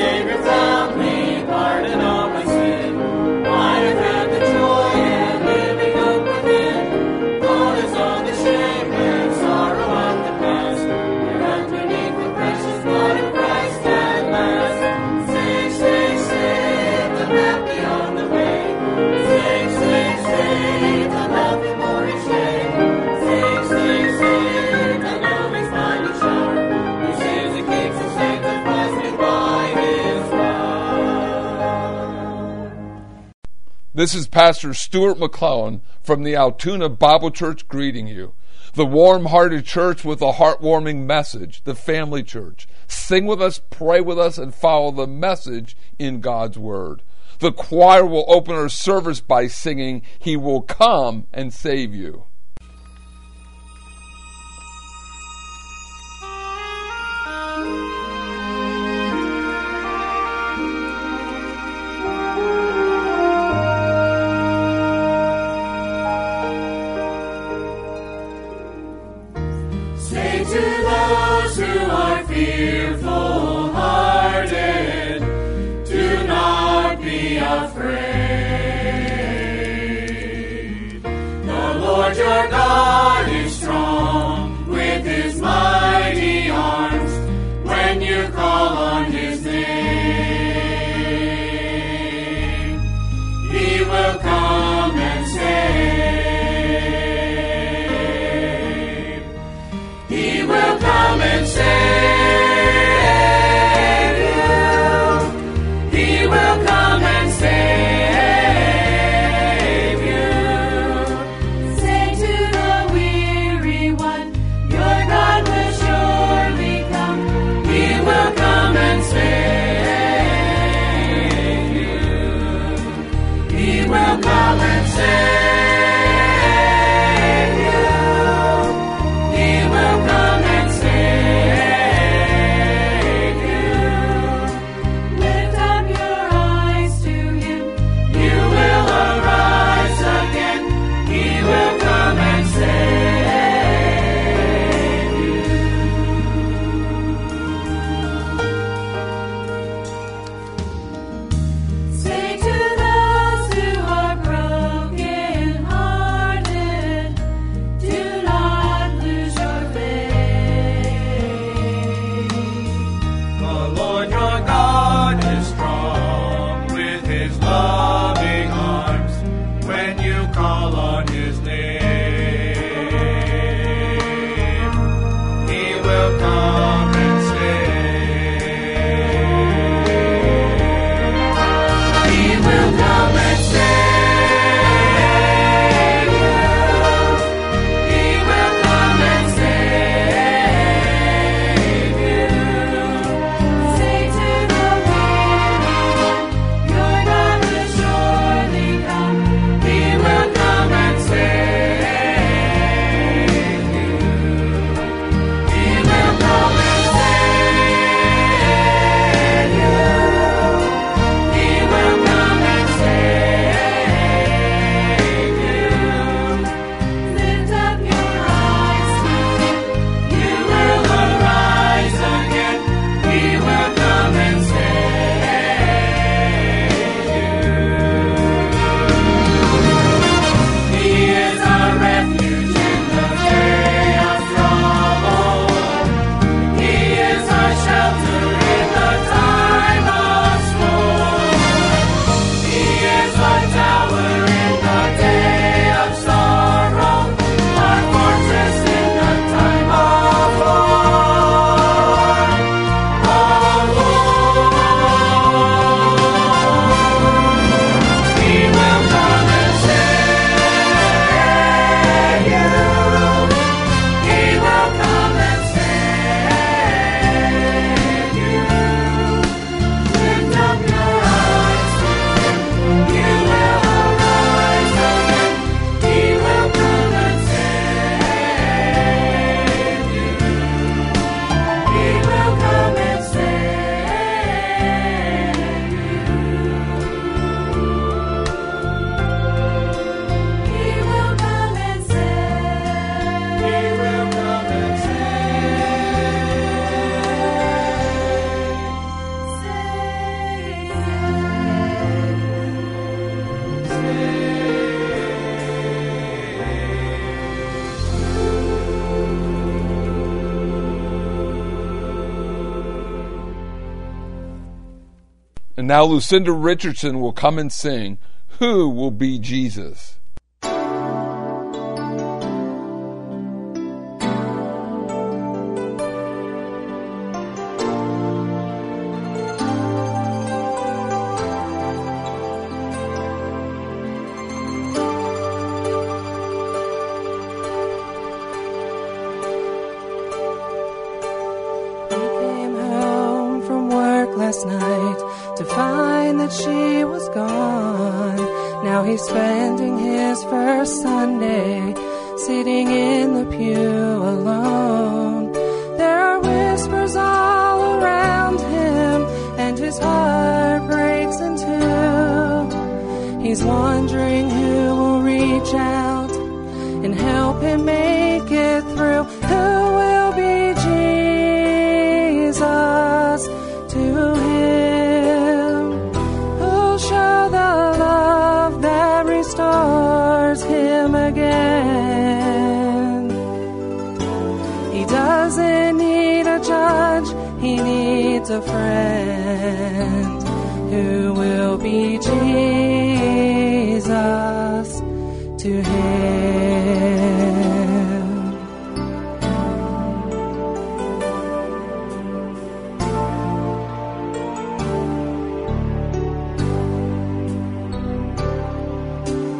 Savior. This is Pastor Stuart McClellan from the Altoona Bible Church greeting you. The warm hearted church with a heartwarming message, the family church. Sing with us, pray with us, and follow the message in God's Word. The choir will open our service by singing, He will come and save you. Now Lucinda Richardson will come and sing, Who Will Be Jesus? Last night that she was gone. Now he's spending his first Sunday sitting in the pew alone. There are whispers all around him, and his heart breaks in two. He's wondering who will reach out and help him Jesus to him.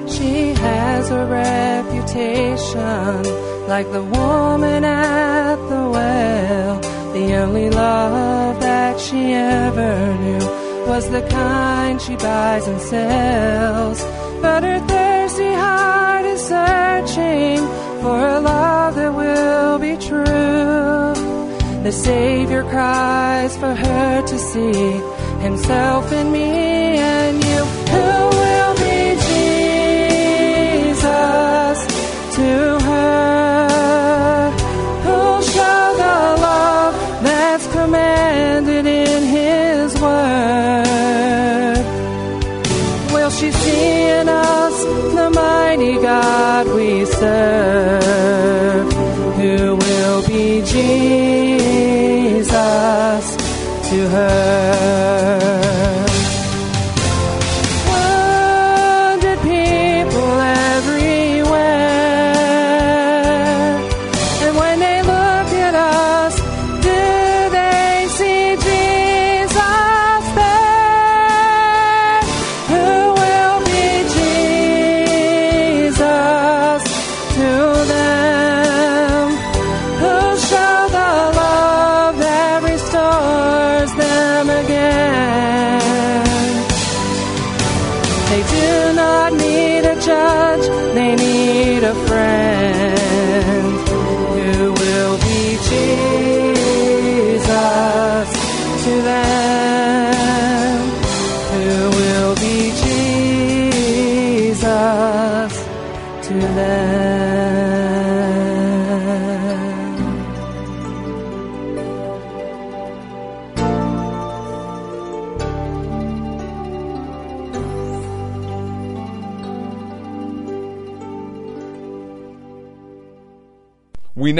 She has a reputation like the woman at the well. The only love that she ever was the kind she buys and sells. But her thirsty heart is searching for a love that will be true. The Savior cries for her to see Himself in me God we serve? Who will be Jesus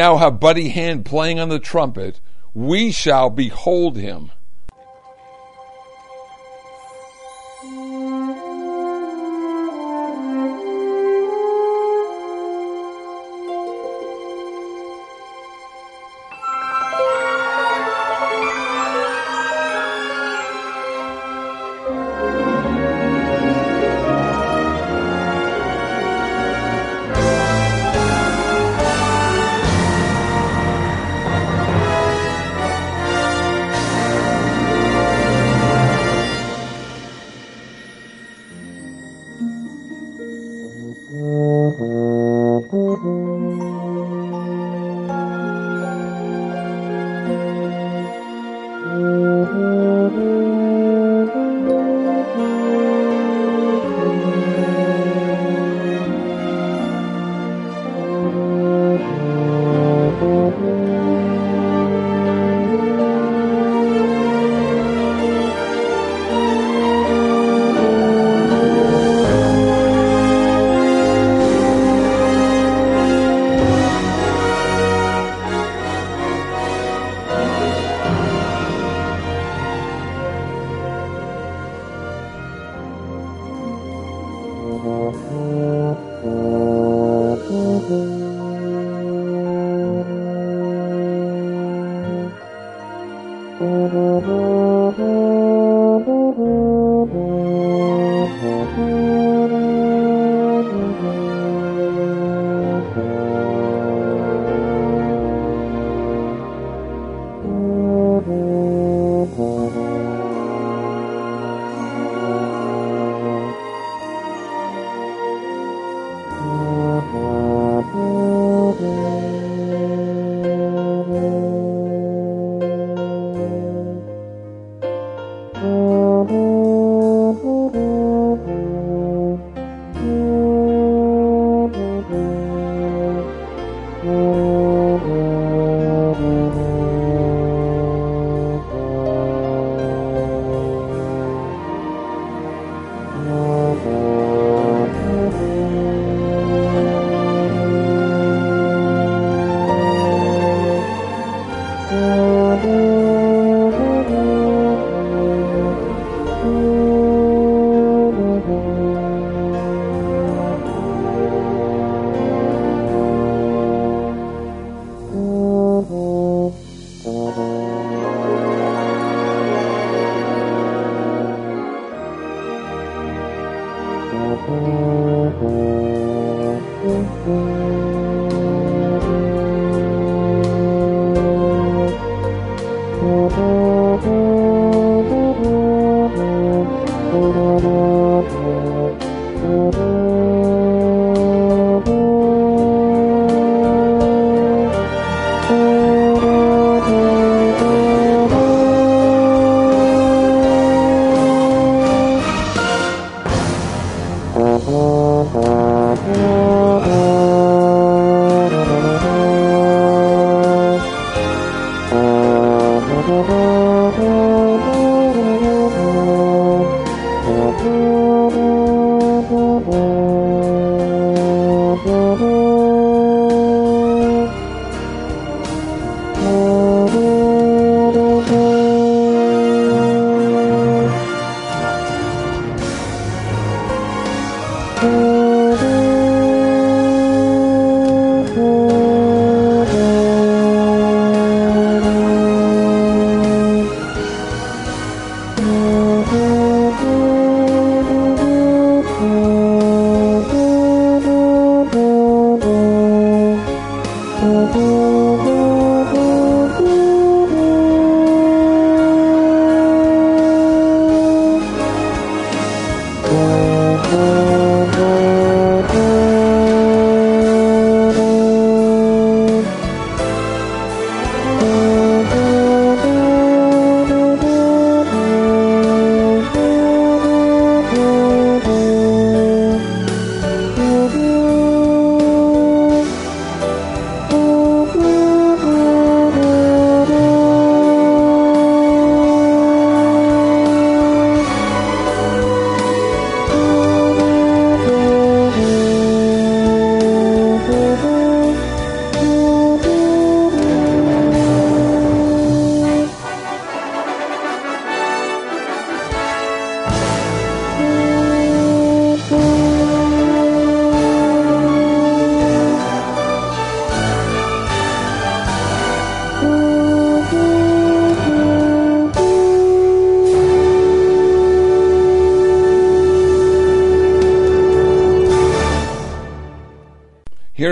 now have Buddy Hand playing on the trumpet. We shall behold him.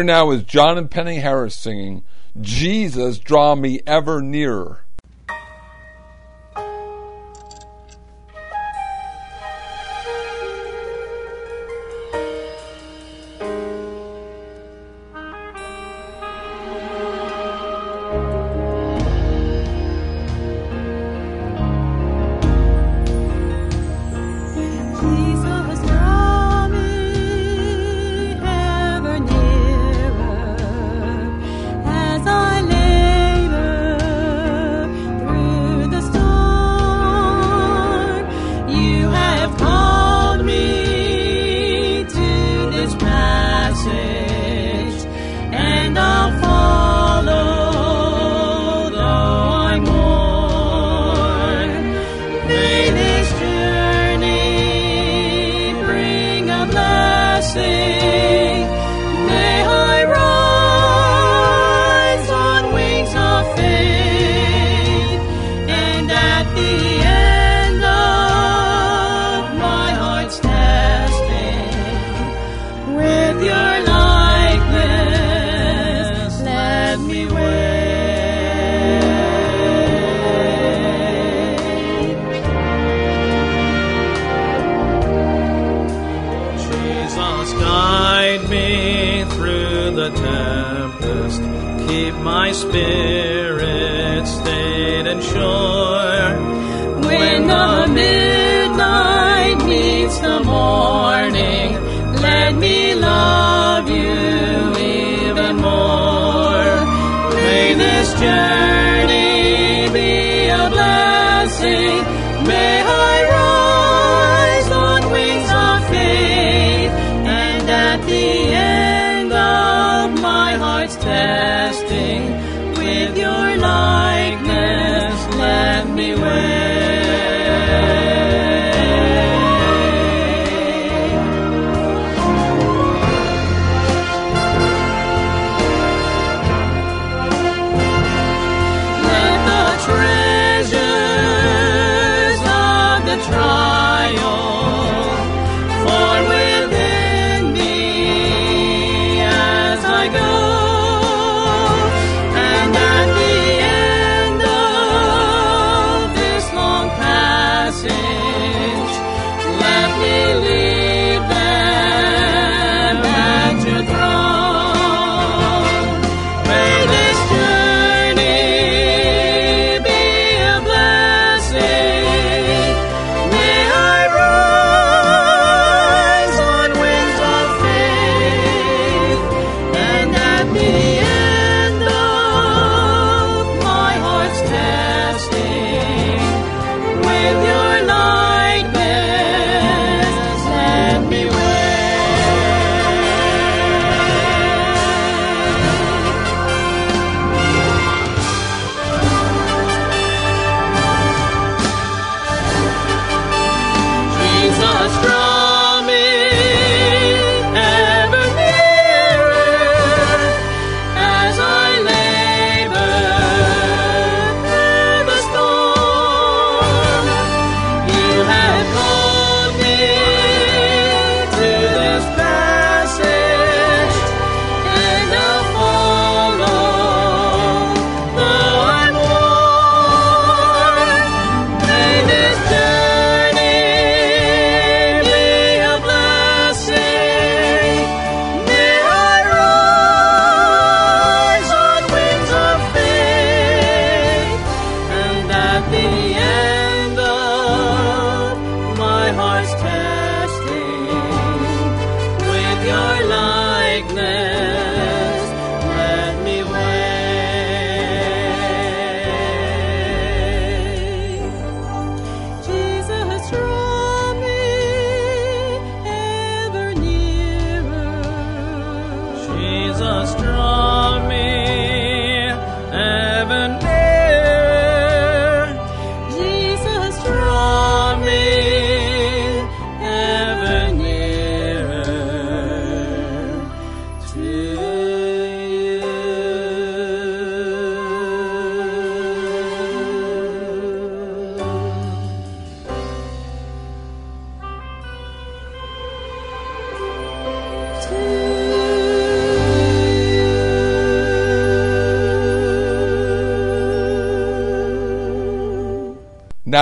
Now is John and Penny Harris singing, Jesus, draw me ever nearer.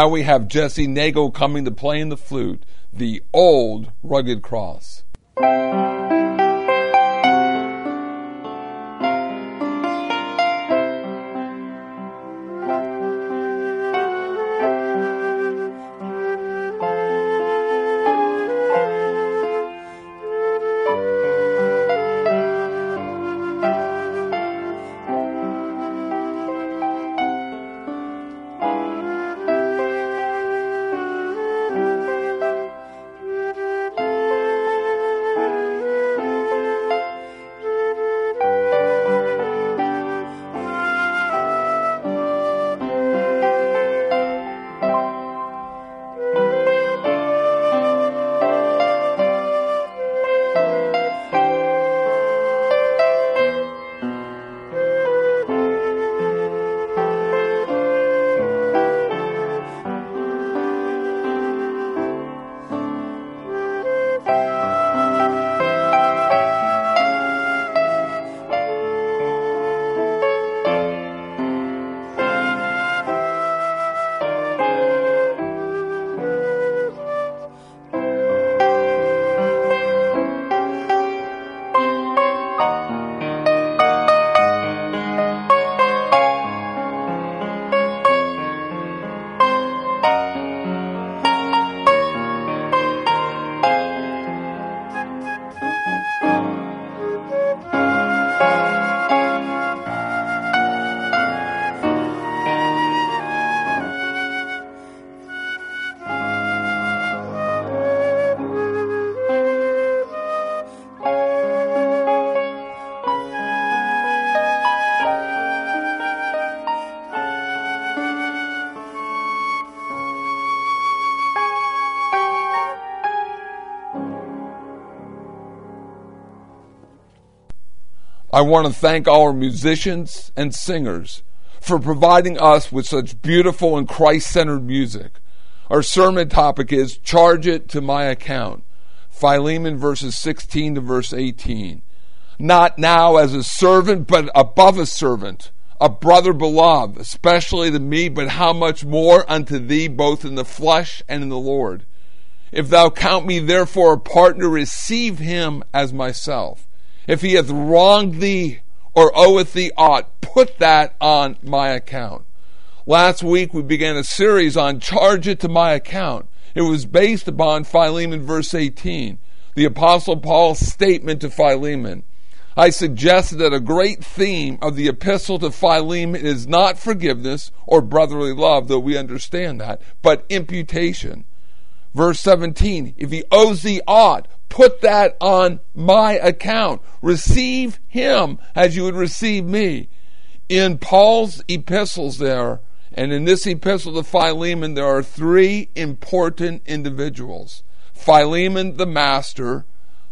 Now we have Jesse Nagle coming to play in the flute, the old rugged cross. I want to thank our musicians and singers for providing us with such beautiful and Christ centered music. Our sermon topic is Charge It to My Account. Philemon verses 16 to verse 18. Not now as a servant, but above a servant, a brother beloved, especially to me, but how much more unto thee, both in the flesh and in the Lord. If thou count me therefore a partner, receive him as myself. If he hath wronged thee or oweth thee aught, put that on my account. Last week we began a series on charge it to my account. It was based upon Philemon verse 18, the Apostle Paul's statement to Philemon. I suggested that a great theme of the epistle to Philemon is not forgiveness or brotherly love, though we understand that, but imputation. Verse 17, if he owes thee aught, put that on my account. Receive him as you would receive me. In Paul's epistles there, and in this epistle to Philemon, there are three important individuals. Philemon, the master,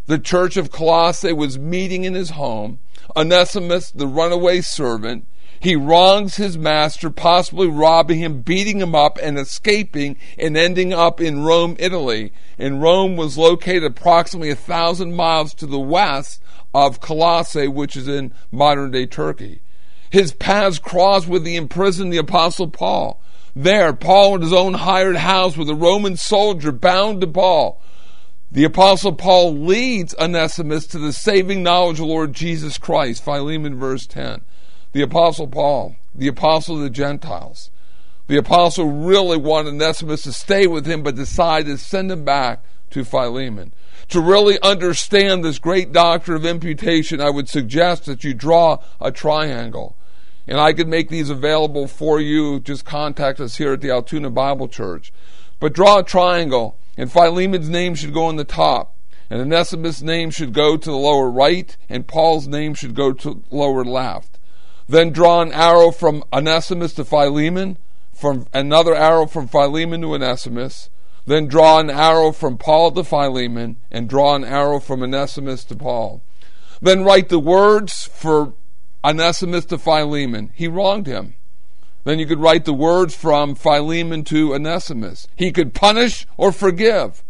the church of Colossae was meeting in his home. Onesimus, the runaway servant, he wrongs his master, possibly robbing him, beating him up, and escaping and ending up in Rome, Italy. And Rome was located approximately a thousand miles to the west of Colossae, which is in modern day Turkey. His paths crossed with the imprisoned the apostle Paul. There, Paul in his own hired house with a Roman soldier bound to Paul. The apostle Paul leads Onesimus to the saving knowledge of Lord Jesus Christ, Philemon verse 10. The apostle Paul, the apostle of the Gentiles. The apostle really wanted Onesimus to stay with him, but decided to send him back to Philemon. To really understand this great doctrine of imputation, I would suggest that you draw a triangle and I could make these available for you. Just contact us here at the Altoona Bible Church. But draw a triangle, and Philemon's name should go on the top, and Onesimus' name should go to the lower right, and Paul's name should go to lower left. Then draw an arrow from Onesimus to Philemon, from another arrow from Philemon to Onesimus. Then draw an arrow from Paul to Philemon, and draw an arrow from Onesimus to Paul. Then write the words for Onesimus to Philemon. He wronged him. Then you could write the words from Philemon to Onesimus. He could punish or forgive.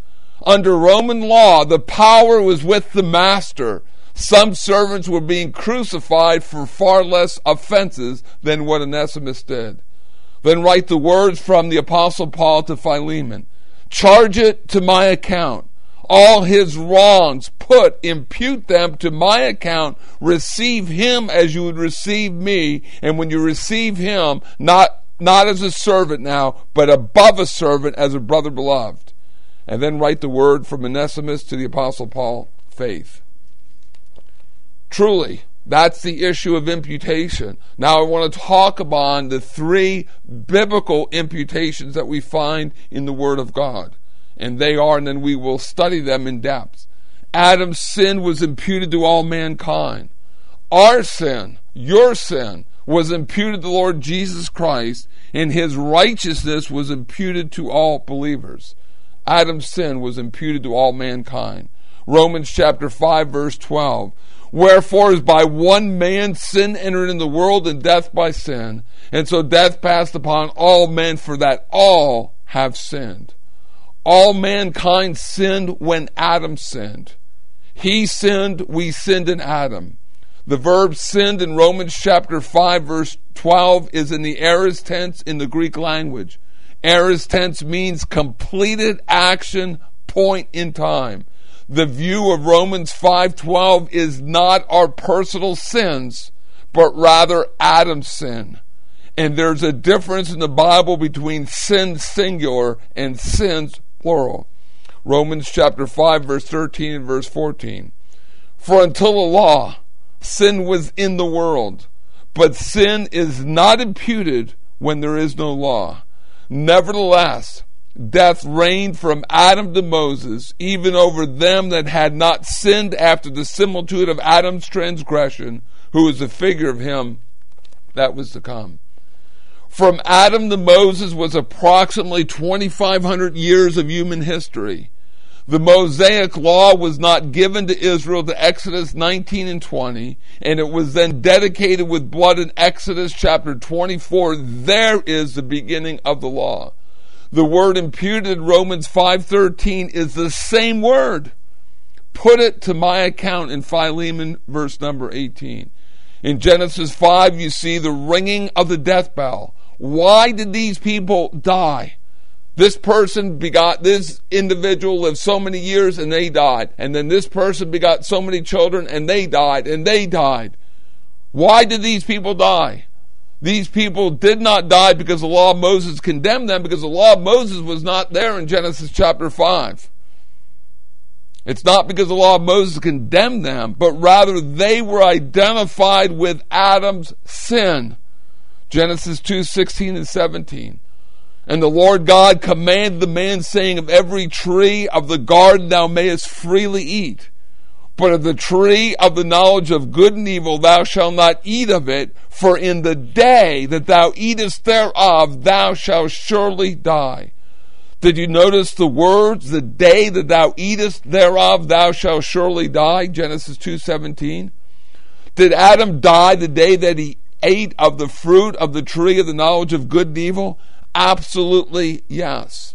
Under Roman law, the power was with the master. Some servants were being crucified for far less offenses than what Onesimus did. Then write the words from the Apostle Paul to Philemon. Charge it to my account all his wrongs, put, impute them to my account, receive him as you would receive me, and when you receive him, not not as a servant now, but above a servant as a brother beloved. And then write the word from Onesimus to the Apostle Paul, faith. Truly, that's the issue of imputation. Now I want to talk about the three biblical imputations that we find in the Word of God and they are, and then we will study them in depth. Adam's sin was imputed to all mankind. Our sin, your sin, was imputed to the Lord Jesus Christ, and his righteousness was imputed to all believers. Adam's sin was imputed to all mankind. Romans chapter 5, verse 12. Wherefore, as by one man sin entered in the world, and death by sin, and so death passed upon all men, for that all have sinned. All mankind sinned when Adam sinned. He sinned, we sinned in Adam. The verb sinned in Romans chapter 5, verse 12 is in the aorist tense in the Greek language. Aorist tense means completed action, point in time. The view of Romans 5:12 is not our personal sins, but rather Adam's sin. And there's a difference in the Bible between sin singular and sins plural. Romans chapter 5, verse 13 and verse 14. For until the law, sin was in the world, but sin is not imputed when there is no law. Nevertheless, death reigned from Adam to Moses, even over them that had not sinned after the similitude of Adam's transgression, who was a figure of him that was to come from Adam to Moses was approximately 2,500 years of human history. The Mosaic law was not given to Israel to Exodus 19 and 20, and it was then dedicated with blood in Exodus chapter 24. There is the beginning of the law. The word imputed Romans 5:13 is the same word. Put it to my account in Philemon verse number 18. In Genesis 5 you see the ringing of the death bell. Why did these people die? This person begot this individual lived so many years and they died. And then this person begot so many children and they died and they died. Why did these people die? These people did not die because the law of Moses condemned them because the law of Moses was not there in Genesis chapter 5. It's not because the law of Moses condemned them, but rather they were identified with Adam's sin. Genesis 2 16 and 17. And the Lord God commanded the man, saying, Of every tree of the garden thou mayest freely eat. But of the tree of the knowledge of good and evil thou shalt not eat of it, for in the day that thou eatest thereof thou shalt surely die. Did you notice the words, the day that thou eatest thereof thou shalt surely die? Genesis 2:17. Did Adam die the day that he ate of the fruit of the tree of the knowledge of good and evil? Absolutely yes.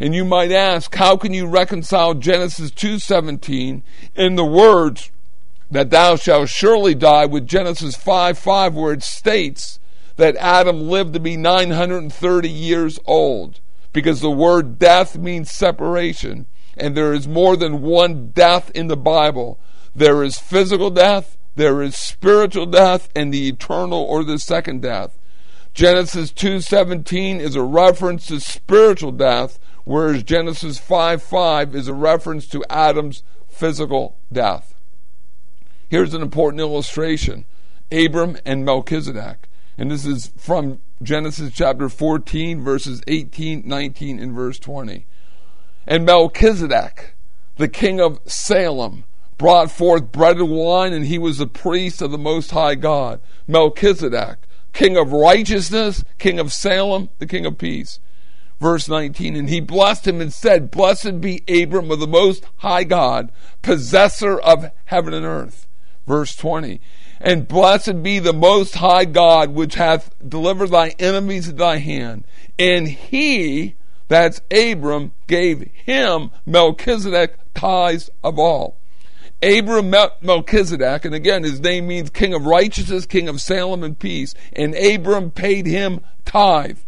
And you might ask, how can you reconcile Genesis 2:17 in the words that thou shalt surely die with Genesis 5 5, where it states that Adam lived to be 930 years old? Because the word death means separation, and there is more than one death in the Bible. There is physical death, there is spiritual death, and the eternal or the second death. Genesis 2:17 is a reference to spiritual death, whereas Genesis 5:5 is a reference to Adam's physical death. Here's an important illustration. Abram and Melchizedek. And this is from Genesis chapter 14 verses 18, 19 and verse 20. And Melchizedek, the king of Salem, brought forth bread and wine and he was the priest of the most high God. Melchizedek King of righteousness, King of Salem, the King of peace. Verse 19, and he blessed him and said, Blessed be Abram of the Most High God, possessor of heaven and earth. Verse 20, and blessed be the Most High God, which hath delivered thy enemies into thy hand. And he, that's Abram, gave him Melchizedek tithes of all. Abram met Melchizedek, and again, his name means king of righteousness, king of Salem and peace, and Abram paid him tithe.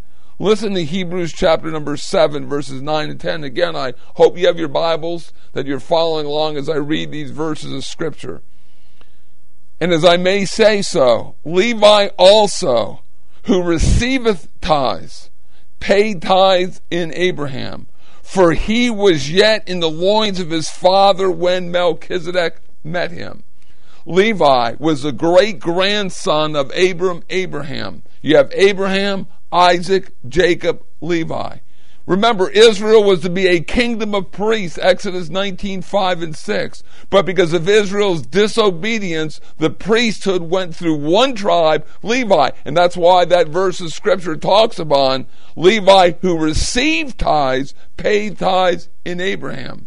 Listen to Hebrews chapter number 7, verses 9 and 10. Again, I hope you have your Bibles, that you're following along as I read these verses of Scripture. And as I may say so, Levi also, who receiveth tithes, paid tithes in Abraham for he was yet in the loins of his father when Melchizedek met him. Levi was the great grandson of Abram, Abraham. You have Abraham, Isaac, Jacob, Levi. Remember, Israel was to be a kingdom of priests, Exodus 19, 5 and 6. But because of Israel's disobedience, the priesthood went through one tribe, Levi. And that's why that verse of scripture talks about Levi who received tithes, paid tithes in Abraham.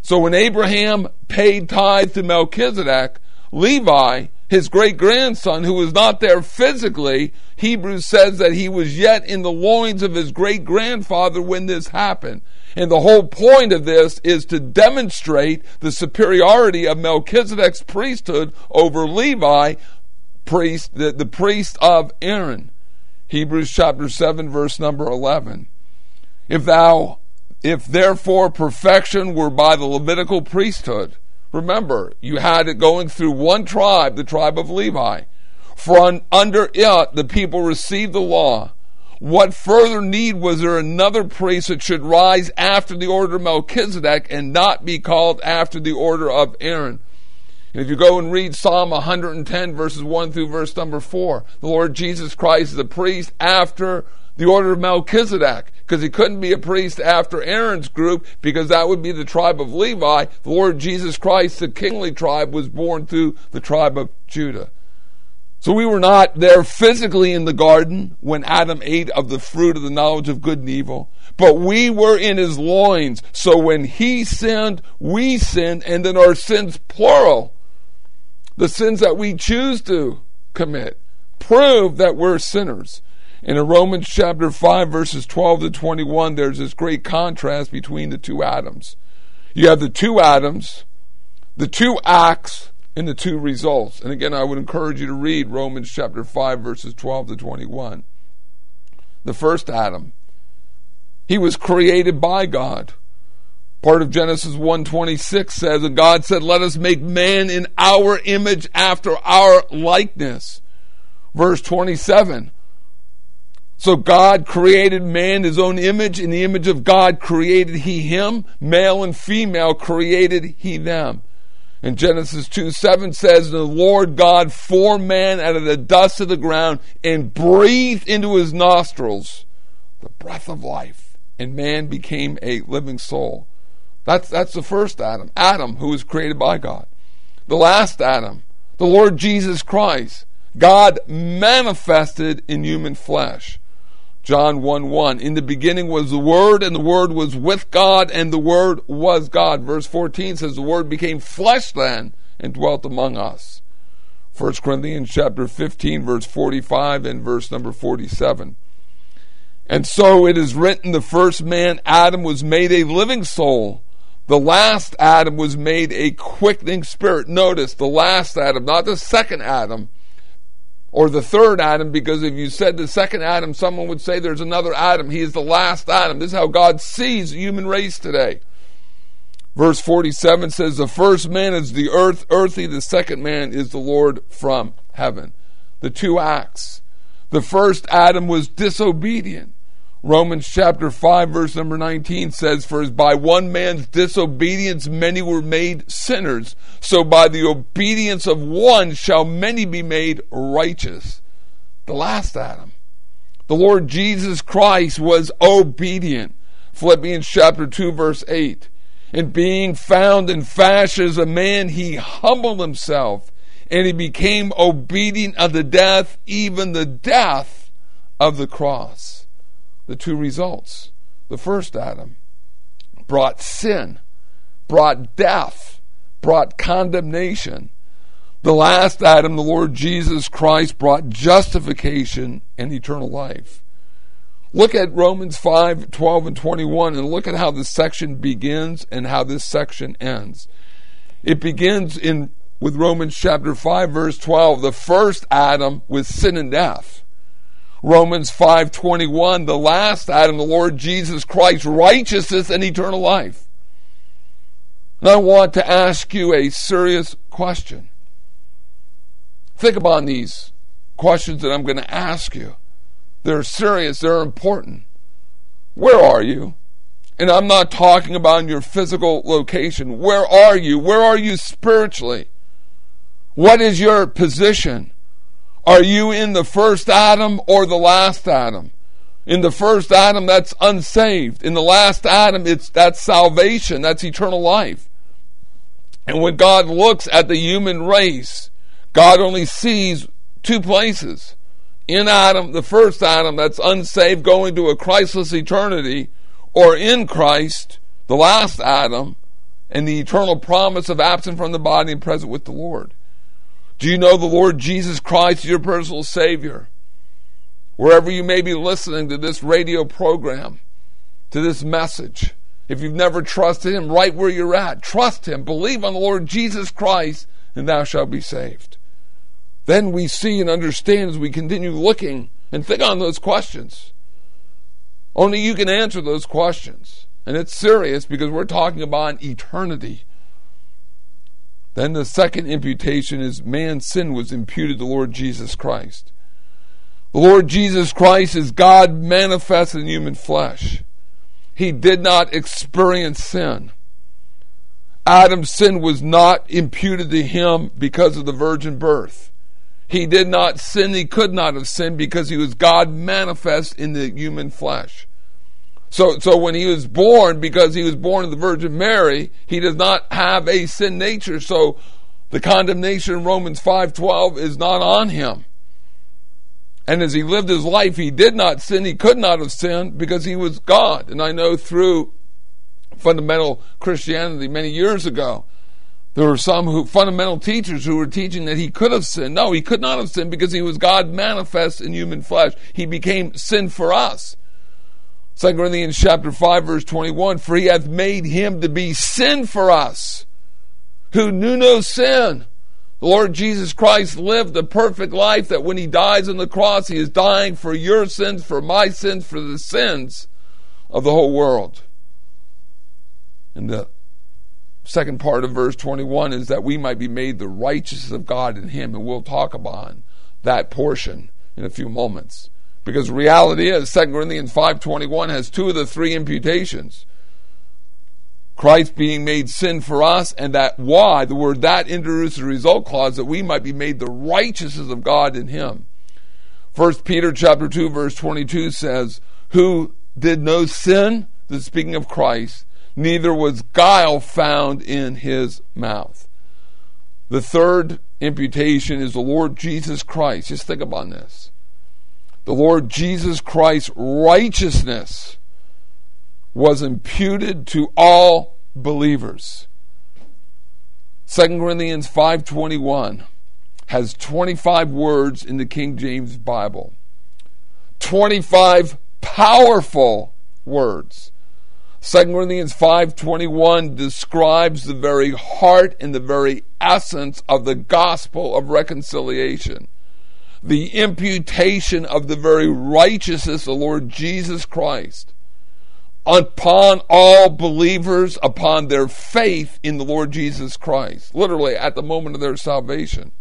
So when Abraham paid tithes to Melchizedek, Levi, his great grandson, who was not there physically, Hebrews says that he was yet in the loins of his great grandfather when this happened. And the whole point of this is to demonstrate the superiority of Melchizedek's priesthood over Levi, priest, the, the priest of Aaron. Hebrews chapter 7 verse number 11. If thou if therefore perfection were by the Levitical priesthood, remember, you had it going through one tribe, the tribe of Levi. For under it the people received the law. What further need was there another priest that should rise after the order of Melchizedek and not be called after the order of Aaron? And if you go and read Psalm 110, verses 1 through verse number 4, the Lord Jesus Christ is a priest after the order of Melchizedek, because he couldn't be a priest after Aaron's group, because that would be the tribe of Levi. The Lord Jesus Christ, the kingly tribe, was born through the tribe of Judah. So we were not there physically in the garden when Adam ate of the fruit of the knowledge of good and evil, but we were in his loins. So when he sinned, we sinned, and then our sins, plural, the sins that we choose to commit, prove that we're sinners. And in Romans chapter 5, verses 12 to 21, there's this great contrast between the two Adams. You have the two Adams, the two acts, and the two results. And again, I would encourage you to read Romans chapter 5, verses 12 to 21. The first Adam, he was created by God. Part of Genesis 1:26 says, "And God said, let us make man in our image after our likeness." Verse 27, so God created man his own image. In the image of God created he him. Male and female created he them. And Genesis 2 7 says, The Lord God formed man out of the dust of the ground and breathed into his nostrils the breath of life. And man became a living soul. That's, that's the first Adam. Adam, who was created by God. The last Adam, the Lord Jesus Christ. God manifested in human flesh. John 1 1. In the beginning was the Word, and the Word was with God, and the Word was God. Verse 14 says, The Word became flesh then and dwelt among us. 1 Corinthians chapter 15, verse 45, and verse number 47. And so it is written, the first man, Adam, was made a living soul. The last Adam was made a quickening spirit. Notice, the last Adam, not the second Adam or the third Adam, because if you said the second Adam, someone would say there's another Adam. He is the last Adam. This is how God sees the human race today. Verse 47 says, The first man is the earth, earthy, the second man is the Lord from heaven. The two acts. The first Adam was disobedient. Romans chapter 5, verse number 19 says, For as by one man's disobedience many were made sinners, so by the obedience of one shall many be made righteous. The last Adam. The Lord Jesus Christ was obedient. Philippians chapter 2, verse 8. And being found in fashion as a man, he humbled himself, and he became obedient unto death, even the death of the cross the two results. The first Adam brought sin, brought death, brought condemnation. The last Adam, the Lord Jesus Christ, brought justification and eternal life. Look at Romans 5 12 and 21 and look at how this section begins and how this section ends. It begins in with Romans chapter 5 verse 12, the first Adam with sin and death. Romans 5:21, the last Adam, the Lord Jesus Christ, righteousness and eternal life. And I want to ask you a serious question. Think about these questions that I'm going to ask you. They're serious, they're important. Where are you? And I'm not talking about your physical location. Where are you? Where are you spiritually? What is your position? Are you in the first Adam or the last Adam? In the first Adam, that's unsaved. In the last Adam, it's that's salvation, that's eternal life. And when God looks at the human race, God only sees two places. In Adam, the first Adam, that's unsaved, going to a Christless eternity, or in Christ, the last Adam, and the eternal promise of absent from the body and present with the Lord. Do you know the Lord Jesus Christ, your personal Savior? Wherever you may be listening to this radio program, to this message, if you've never trusted Him, right where you're at, trust Him, believe on the Lord Jesus Christ, and thou shalt be saved. Then we see and understand as we continue looking and think on those questions. Only you can answer those questions. And it's serious because we're talking about eternity. Then the second imputation is man's sin was imputed to Lord Jesus Christ. The Lord Jesus Christ is God manifest in human flesh. He did not experience sin. Adam's sin was not imputed to him because of the virgin birth. He did not sin, he could not have sinned because he was God manifest in the human flesh. So, so when he was born, because he was born of the Virgin Mary, he does not have a sin nature. So the condemnation in Romans 5.12 is not on him. And as he lived his life, he did not sin. He could not have sinned because he was God. And I know through fundamental Christianity many years ago, there were some who, fundamental teachers who were teaching that he could have sinned. No, he could not have sinned because he was God manifest in human flesh. He became sin for us. 2 Corinthians chapter 5 verse 21, for he hath made him to be sin for us, who knew no sin. The Lord Jesus Christ lived a perfect life that when he dies on the cross, he is dying for your sins, for my sins, for the sins of the whole world. And the second part of verse 21 is that we might be made the righteousness of God in him, and we'll talk about that portion in a few moments. Because reality is 2 Corinthians 5.21 has two of the three imputations. Christ being made sin for us, and that why, the word that introduces a result clause that we might be made the righteousness of God in him. First Peter chapter 2 verse 22 says, Who did no sin, the speaking of Christ, neither was guile found in his mouth. The third imputation is the Lord Jesus Christ. Just think about this. The Lord Jesus Christ's righteousness was imputed to all believers. 2 Corinthians 5:21 has 25 words in the King James Bible. 25 powerful words. 2 Corinthians 5:21 describes the very heart and the very essence of the gospel of reconciliation. The imputation of the very righteousness of the Lord Jesus Christ upon all believers upon their faith in the Lord Jesus Christ, literally at the moment of their salvation.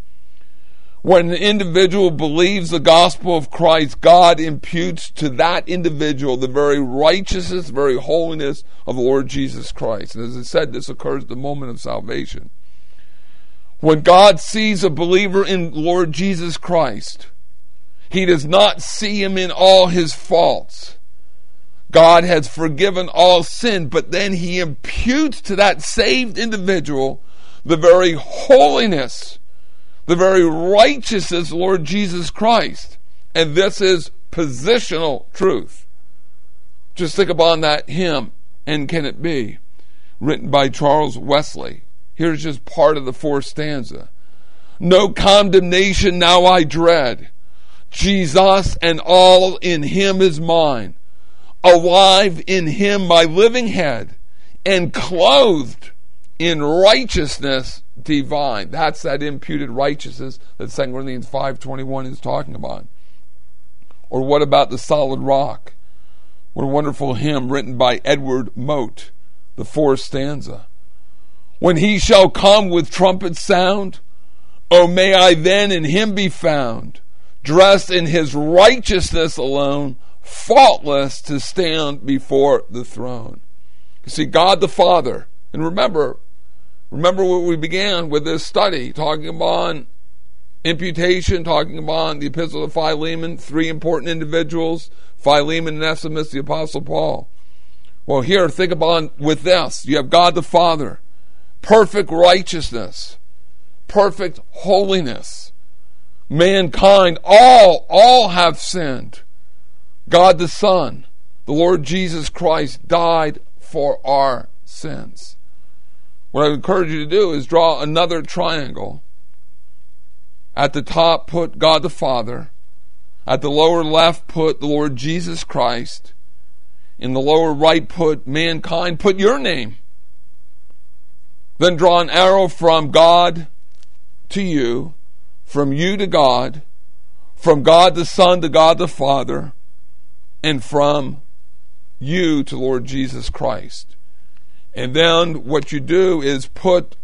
When an individual believes the gospel of Christ, God imputes to that individual the very righteousness, very holiness of the Lord Jesus Christ. And as I said, this occurs at the moment of salvation. When God sees a believer in Lord Jesus Christ, he does not see him in all his faults. God has forgiven all sin, but then he imputes to that saved individual the very holiness, the very righteousness of Lord Jesus Christ. And this is positional truth. Just think upon that hymn, and can it be? Written by Charles Wesley. Here's just part of the fourth stanza. No condemnation now I dread. Jesus and all in him is mine. Alive in him my living head, and clothed in righteousness divine. That's that imputed righteousness that 2 Corinthians 5.21 is talking about. Or what about the solid rock? What a wonderful hymn written by Edward Mote, the fourth stanza. When he shall come with trumpet sound, oh, may I then in him be found, dressed in his righteousness alone, faultless to stand before the throne. You see, God the Father, and remember, remember what we began with this study, talking about imputation, talking about the epistle of Philemon, three important individuals, Philemon, Onesimus, the Apostle Paul. Well, here, think about with this. You have God the Father, perfect righteousness, perfect holiness. Mankind, all, all have sinned. God the Son, the Lord Jesus Christ, died for our sins. What I encourage you to do is draw another triangle. At the top, put God the Father. At the lower left, put the Lord Jesus Christ. In the lower right, put mankind. Put your name. Then draw an arrow from God to you, from you to God, from God the Son to God the Father, and from you to Lord Jesus Christ. And then what you do is put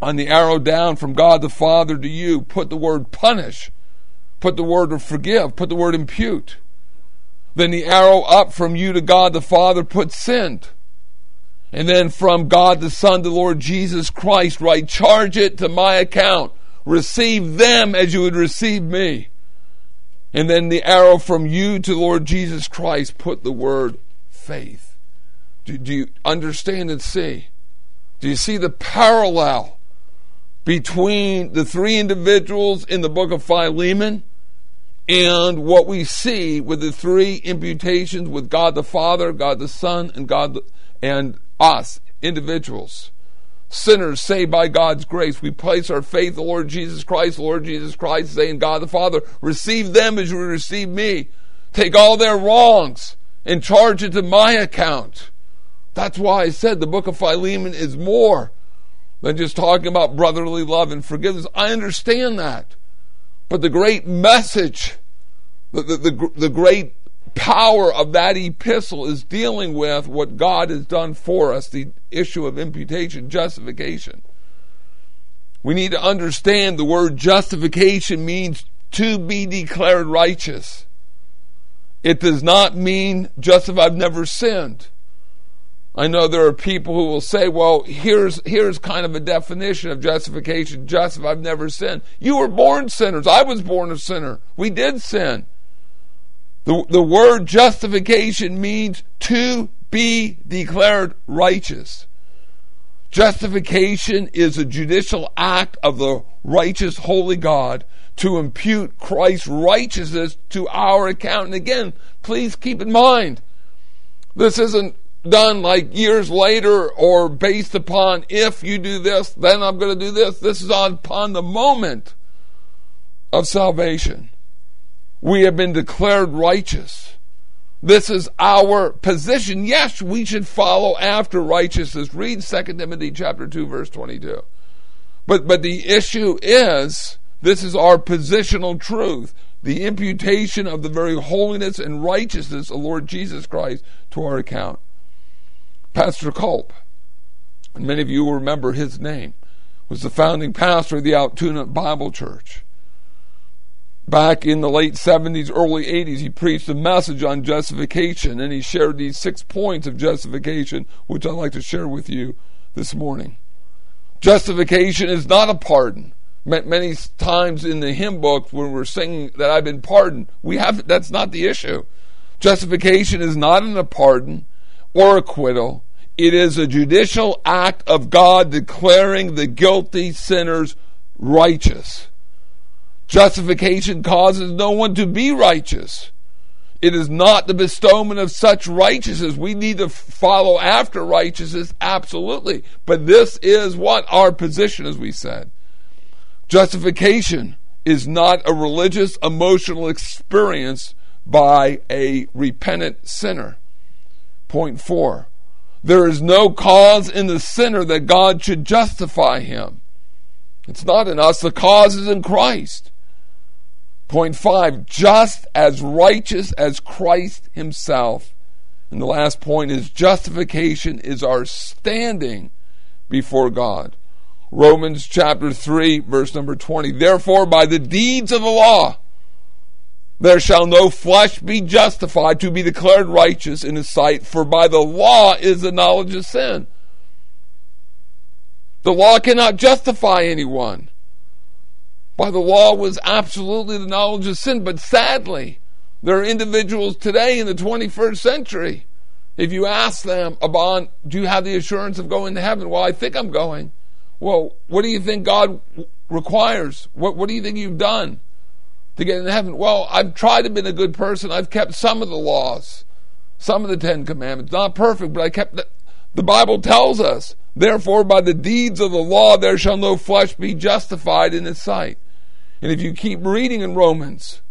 on the arrow down from God the Father to you, put the word punish, put the word forgive, put the word impute. Then the arrow up from you to God the Father, put send. And then from God the Son the Lord Jesus Christ, write, charge it to my account. Receive them as you would receive me. And then the arrow from you to Lord Jesus Christ, put the word faith. Do, do you understand and see? Do you see the parallel between the three individuals in the book of Philemon and what we see with the three imputations with God the Father, God the Son, and God the, and us, individuals. Sinners saved by God's grace. We place our faith in the Lord Jesus Christ, Lord Jesus Christ, saying, God the Father, receive them as you receive me. Take all their wrongs and charge it to my account. That's why I said the book of Philemon is more than just talking about brotherly love and forgiveness. I understand that. But the great message, the, the, the, the, great power of that epistle is dealing with what God has done for us, the issue of imputation, justification. We need to understand the word justification means to be declared righteous. It does not mean just if I've never sinned. I know there are people who will say, well, here's, here's kind of a definition of justification. Just if I've never sinned. You were born sinners. I was born a sinner. We did sin. The, the word justification means to be declared righteous. Justification is a judicial act of the righteous, holy God to impute Christ's righteousness to our account. And again, please keep in mind, this isn't done like years later or based upon if you do this, then I'm going to do this. This is on upon the moment of salvation. We have been declared righteous. This is our position. Yes, we should follow after righteousness. Read 2 Timothy chapter 2 verse 22. But but the issue is this is our positional truth, the imputation of the very holiness and righteousness of Lord Jesus Christ to our account. Pastor Culp, and many of you will remember his name, was the founding pastor of the Altoona Bible Church. Back in the late 70s, early 80s, he preached a message on justification and he shared these six points of justification, which I'd like to share with you this morning. Justification is not a pardon. Many times in the hymn book, when we're singing that I've been pardoned, we have that's not the issue. Justification is not a pardon or acquittal. It is a judicial act of God declaring the guilty sinners righteous. Justification causes no one to be righteous. It is not the bestowment of such righteousness. We need to follow after righteousness, absolutely. But this is what our position, as we said. Justification is not a religious, emotional experience by a repentant sinner. Point four. There is no cause in the sinner that God should justify him. It's not in us, the cause is in Christ. Point five, just as righteous as Christ himself. And the last point is justification is our standing before God. Romans chapter 3, verse number 20. Therefore, by the deeds of the law, there shall no flesh be justified to be declared righteous in his sight, for by the law is the knowledge of sin. The law cannot justify anyone. By the law was absolutely the knowledge of sin, but sadly, there are individuals today in the 21st century. If you ask them about, do you have the assurance of going to heaven? Well, I think I'm going. Well, what do you think God requires? What, what do you think you've done? to get into heaven. Well, I've tried to be a good person. I've kept some of the laws, some of the Ten Commandments. Not perfect, but I kept the, the Bible tells us, therefore, by the deeds of the law, there shall no flesh be justified in his sight. And if you keep reading in Romans,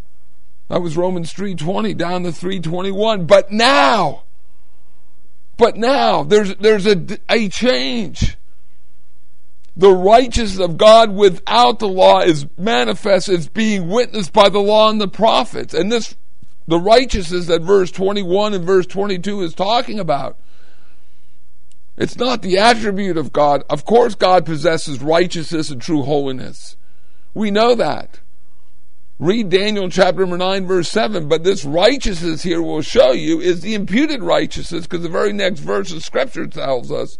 that was Romans 3.20 down to 3.21. But now, but now, there's, there's a, a change the righteousness of God without the law is manifest as being witnessed by the law and the prophets. And this, the righteousness that verse 21 and verse 22 is talking about. It's not the attribute of God. Of course, God possesses righteousness and true holiness. We know that. Read Daniel chapter number 9, verse 7. But this righteousness here will show you is the imputed righteousness, because the very next verse of Scripture tells us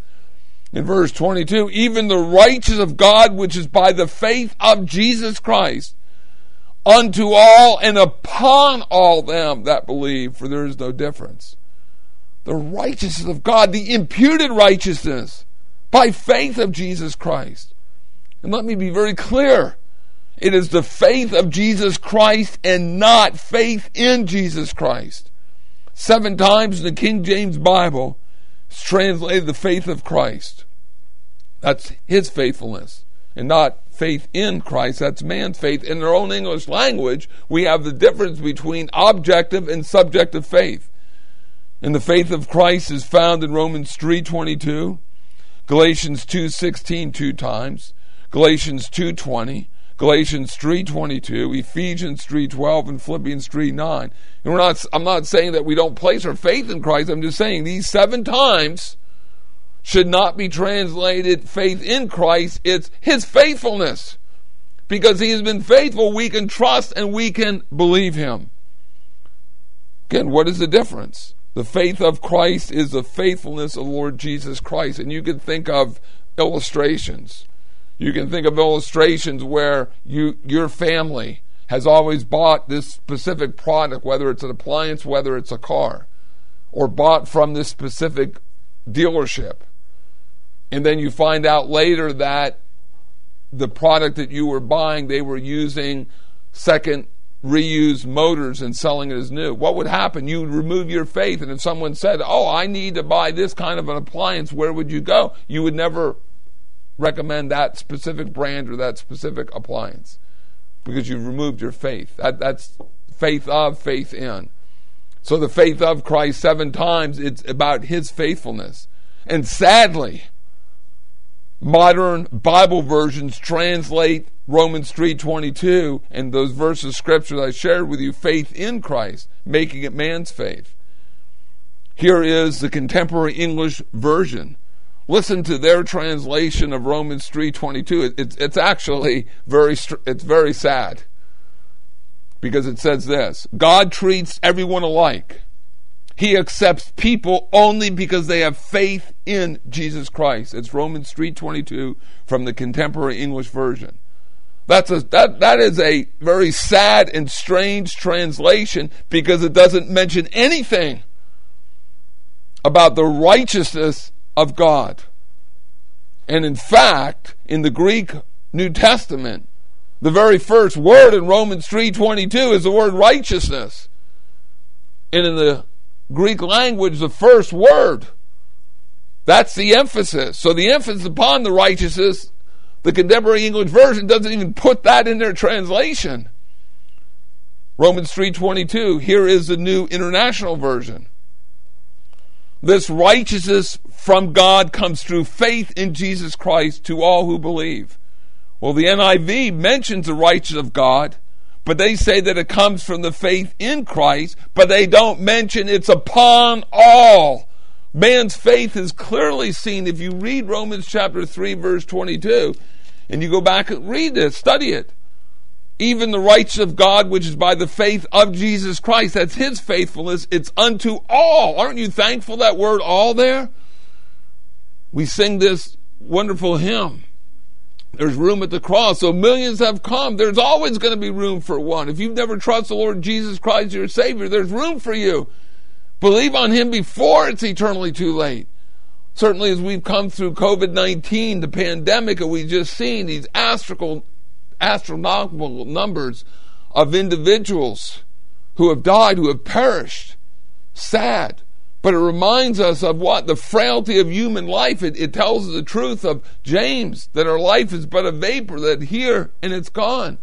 in verse 22 even the righteousness of God, which is by the faith of Jesus Christ, unto all and upon all them that believe, for there is no difference. The righteousness of God, the imputed righteousness by faith of Jesus Christ. And let me be very clear It is the faith of Jesus Christ and not faith in Jesus Christ. Seven times in the King James Bible, it's translated the faith of Christ. That's his faithfulness, and not faith in Christ. That's man's faith. In their own English language, we have the difference between objective and subjective faith. And the faith of Christ is found in Romans 3:22, Galatians 2:16 two times, Galatians 2:20, Galatians 3:22, Ephesians 3:12 and Philippians 3:9. And we're not I'm not saying that we don't place our faith in Christ. I'm just saying these seven times should not be translated faith in Christ. It's his faithfulness. Because he has been faithful, we can trust and we can believe him. Again, what is the difference? The faith of Christ is the faithfulness of Lord Jesus Christ. And you can think of illustrations. You can think of illustrations where you your family has always bought this specific product, whether it's an appliance, whether it's a car, or bought from this specific dealership. And then you find out later that the product that you were buying, they were using second reused motors and selling it as new. What would happen? You would remove your faith, and if someone said, Oh, I need to buy this kind of an appliance, where would you go? You would never recommend that specific brand or that specific appliance because you've removed your faith. That, that's faith of, faith in. So the faith of Christ, seven times, it's about his faithfulness. And sadly, modern Bible versions translate Romans 3:22 and those verses of scripture I shared with you faith in Christ making it man's faith. Here is the contemporary English version. Listen to their translation of Romans 3:22. It's it's actually very it's very sad. Because it says this, God treats everyone alike. He accepts people only because they have faith in Jesus Christ. It's Romans 3:22 from the contemporary English version. That's a that that is a very sad and strange translation because it doesn't mention anything about the righteousness of God. And in fact, in the Greek New Testament, the very first word in Romans 3:22 is the word righteousness. And in the Greek language, the first word, that's the emphasis. So the emphasis upon the righteousness, the contemporary English version doesn't even put that in their translation. Romans 3:22, here is the new international version. This righteousness from God comes through faith in Jesus Christ to all who believe. Well, the NIV mentions the righteousness of God, but they say that it comes from the faith in Christ, but they don't mention it's upon all. Man's faith is clearly seen if you read Romans chapter 3 verse 22 and you go back and read this, study it even the righteousness of God, which is by the faith of Jesus Christ. That's His faithfulness. It's unto all. Aren't you thankful that word all there? We sing this wonderful hymn. There's room at the cross. So millions have come. There's always going to be room for one. If you've never trusted the Lord Jesus Christ, your Savior, there's room for you. Believe on Him before it's eternally too late. Certainly, as we've come through COVID 19, the pandemic, and we've just seen these astronomical astronomical numbers of individuals who have died, who have perished. Sad. But it reminds us of what? The frailty of human life. It, it tells us the truth of James, that our life is but a vapor, that here and it's gone.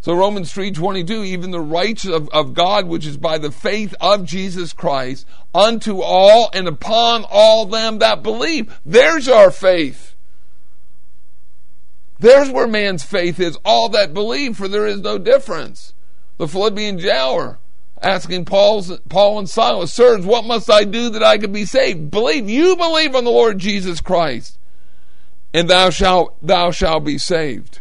So Romans 3.22, even the righteous of, of God, which is by the faith of Jesus Christ, unto all and upon all them that believe. There's our faith. There's where man's faith is. All that believe, for there is no difference. The Philippian jailer asking Paul's, Paul and Silas, Sirs, what must I do that I could be saved? Believe, you believe on the Lord Jesus Christ, and thou shalt, thou shalt be saved.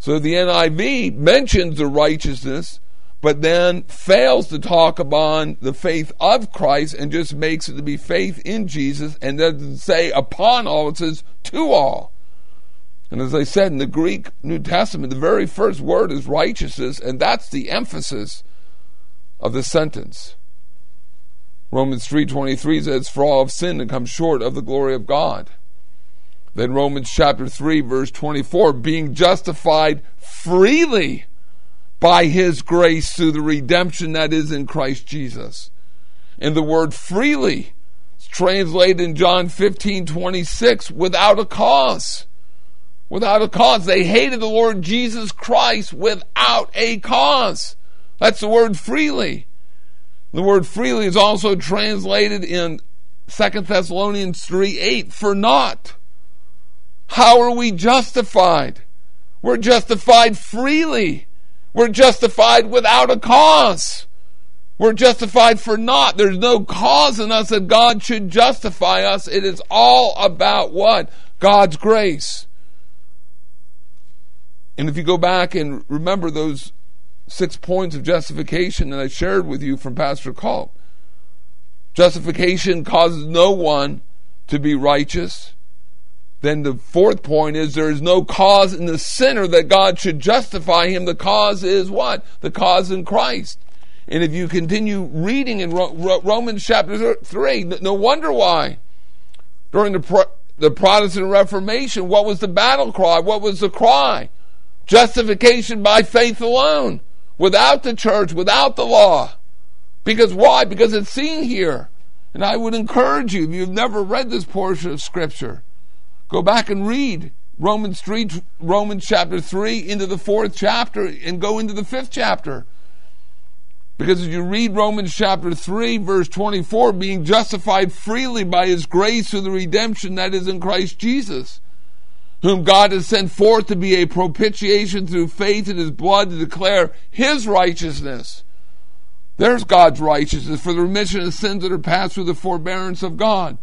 So the NIV mentions the righteousness, but then fails to talk upon the faith of Christ and just makes it to be faith in Jesus and doesn't say upon all, it says to all. And as I said in the Greek New Testament, the very first word is righteousness, and that's the emphasis of the sentence. Romans 3:23 says, "For all have sinned and come short of the glory of God." Then Romans chapter 3, verse 24, being justified freely by his grace through the redemption that is in Christ Jesus. And the word freely is translated in John 15, 26, without a cause. Without a cause. They hated the Lord Jesus Christ without a cause. That's the word freely. The word freely is also translated in 2 Thessalonians 3 8 for naught. How are we justified? We're justified freely. We're justified without a cause. We're justified for naught. There's no cause in us that God should justify us. It is all about what? God's grace. And if you go back and remember those six points of justification that I shared with you from Pastor Culp, justification causes no one to be righteous. Then the fourth point is there is no cause in the sinner that God should justify him. The cause is what? The cause in Christ. And if you continue reading in Romans chapter 3, no wonder why. During the, the Protestant Reformation, what was the battle cry? What was the cry? Justification by faith alone, without the church, without the law. Because why? Because it's seen here. And I would encourage you, if you've never read this portion of Scripture, Go back and read Romans 3, Romans chapter 3 into the fourth chapter and go into the fifth chapter. Because if you read Romans chapter 3, verse 24, being justified freely by his grace through the redemption that is in Christ Jesus, whom God has sent forth to be a propitiation through faith in his blood to declare his righteousness. There's God's righteousness for the remission of sins that are passed through the forbearance of God.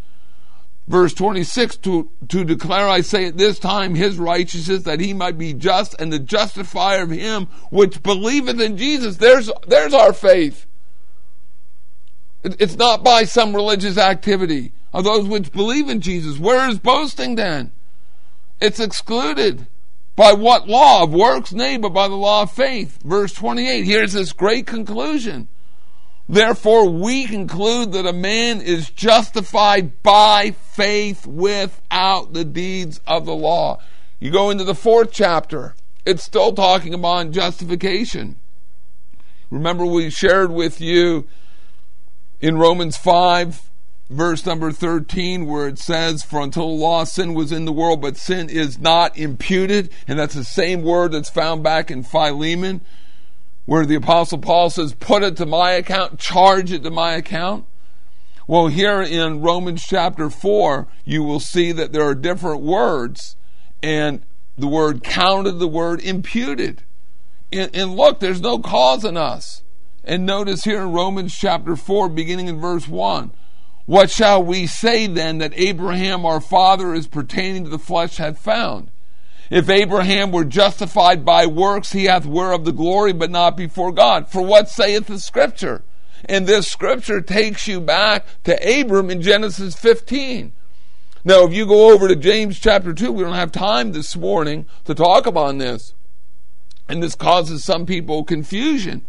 Verse 26 to, to declare i say at this time his righteousness that he might be just and the justifier of him which believeth in jesus. There's there's our faith. It's not by some religious activity of those which believe in jesus. Where is boasting then it's excluded by what law of works nay but by the law of faith verse 28 here's this great conclusion Therefore, we conclude that a man is justified by faith without the deeds of the law. You go into the fourth chapter, it's still talking about justification. Remember, we shared with you in Romans 5, verse number 13, where it says, For until the law, sin was in the world, but sin is not imputed. And that's the same word that's found back in Philemon where the Apostle Paul says, put it to my account, charge it to my account. Well, here in Romans chapter 4, you will see that there are different words, and the word counted, the word imputed. And, and look, there's no cause in us. And notice here in Romans chapter 4, beginning in verse 1. What shall we say then that Abraham our father is pertaining to the flesh hath found? If Abraham were justified by works, he hath whereof the glory, but not before God. For what saith the scripture? And this scripture takes you back to Abram in Genesis 15. Now, if you go over to James chapter 2, we don't have time this morning to talk about this. And this causes some people confusion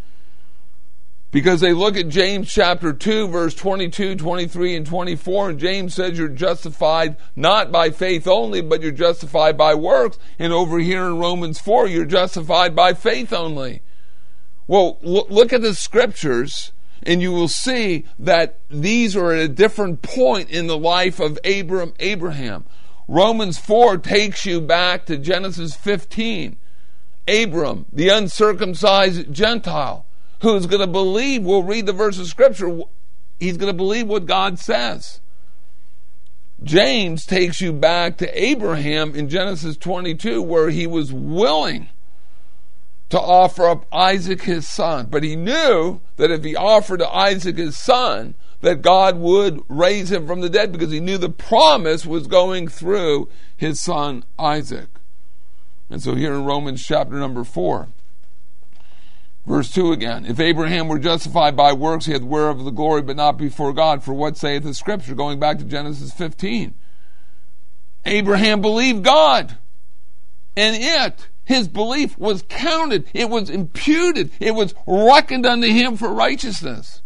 because they look at James chapter 2, verse 22, 23, and 24, and James says you're justified not by faith only, but you're justified by works. And over here in Romans 4, you're justified by faith only. Well, look at the scriptures, and you will see that these are at a different point in the life of Abram, Abraham. Romans 4 takes you back to Genesis 15. Abram, the uncircumcised Gentile who's going to believe, will read the verse of Scripture, he's going to believe what God says. James takes you back to Abraham in Genesis 22, where he was willing to offer up Isaac his son. But he knew that if he offered to Isaac his son, that God would raise him from the dead because he knew the promise was going through his son Isaac. And so here in Romans chapter number 4, Verse 2 again. If Abraham were justified by works, he had hath whereof the glory, but not before God. For what saith the scripture? Going back to Genesis 15. Abraham believed God. And it, his belief was counted. It was imputed. It was reckoned unto him for righteousness.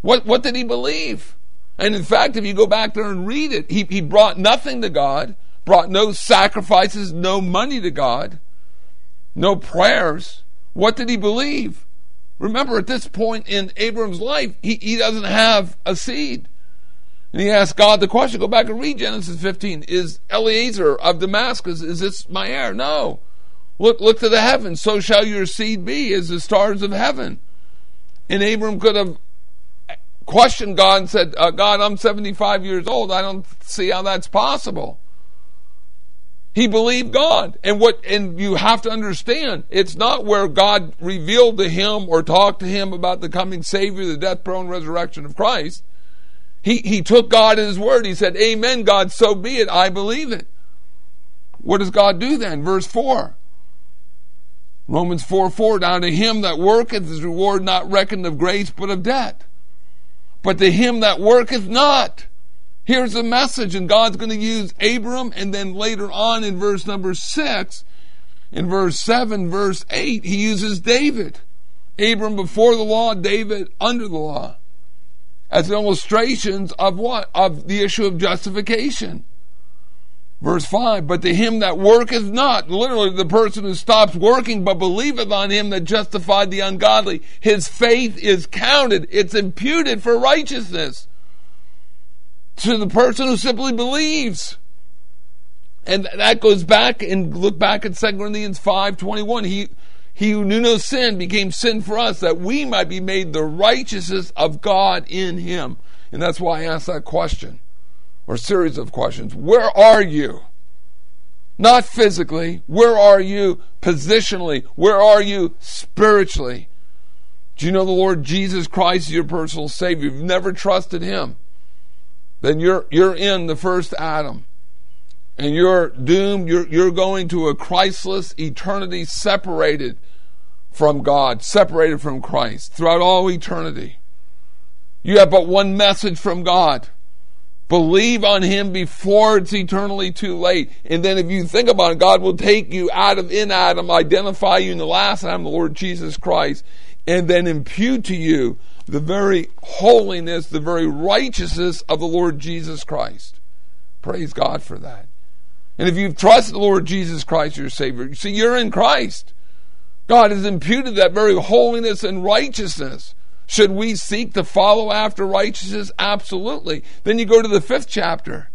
What, what did he believe? And in fact, if you go back there and read it, he, he brought nothing to God, brought no sacrifices, no money to God, no prayers. What did he believe? Remember, at this point in Abram's life, he, he doesn't have a seed. And he asked God the question, go back and read Genesis 15. Is Eliezer of Damascus, is this my heir? No. Look, look to the heavens, so shall your seed be as the stars of heaven. And Abram could have questioned God and said, uh, God, I'm 75 years old. I don't see how that's possible. He believed God. And what and you have to understand, it's not where God revealed to him or talked to him about the coming Savior, the death prone resurrection of Christ. He he took God at his word. He said, Amen, God, so be it. I believe it. What does God do then? Verse 4. Romans 4 4, down to him that worketh is reward not reckoned of grace, but of debt. But to him that worketh not, Here's the message, and God's going to use Abram, and then later on in verse number 6, in verse 7, verse 8, he uses David. Abram before the law, David under the law. As illustrations of what? Of the issue of justification. Verse 5, but to him that worketh not, literally the person who stops working but believeth on him that justified the ungodly, his faith is counted, it's imputed for righteousness to the person who simply believes. And that goes back and look back at 2 Corinthians 5:21. He he who knew no sin became sin for us that we might be made the righteousness of God in him. And that's why I asked that question or series of questions. Where are you? Not physically. Where are you positionally? Where are you spiritually? Do you know the Lord Jesus Christ is your personal Savior? You've never trusted Him then you're you're in the first Adam. And you're doomed, you're you're going to a Christless eternity separated from God, separated from Christ throughout all eternity. You have but one message from God. Believe on Him before it's eternally too late. And then if you think about it, God will take you out of in Adam, identify you in the last Adam, the Lord Jesus Christ, and then impute to you the very holiness, the very righteousness of the Lord Jesus Christ. Praise God for that. And if you've trusted the Lord Jesus Christ, your Savior, you see, you're in Christ. God has imputed that very holiness and righteousness. Should we seek to follow after righteousness? Absolutely. Then you go to the fifth chapter.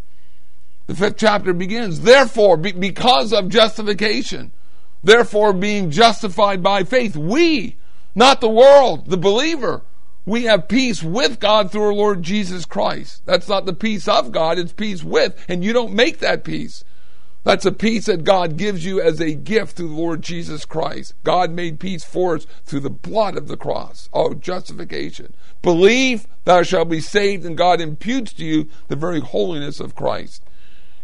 The fifth chapter begins, therefore, because of justification, therefore being justified by faith, we, not the world, the believer, we have peace with God through our Lord Jesus Christ. That's not the peace of God, it's peace with, and you don't make that peace. That's a peace that God gives you as a gift through the Lord Jesus Christ. God made peace for us through the blood of the cross. Oh, justification. Believe, thou shalt be saved, and God imputes to you the very holiness of Christ.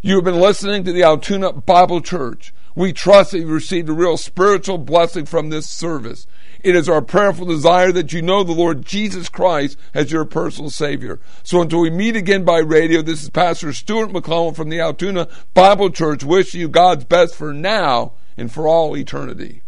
You have been listening to the Altoona Bible Church. We trust that you've received a real spiritual blessing from this service. It is our prayerful desire that you know the Lord Jesus Christ as your personal Savior. So until we meet again by radio, this is Pastor Stuart McClellan from the Altoona Bible Church wishing you God's best for now and for all eternity.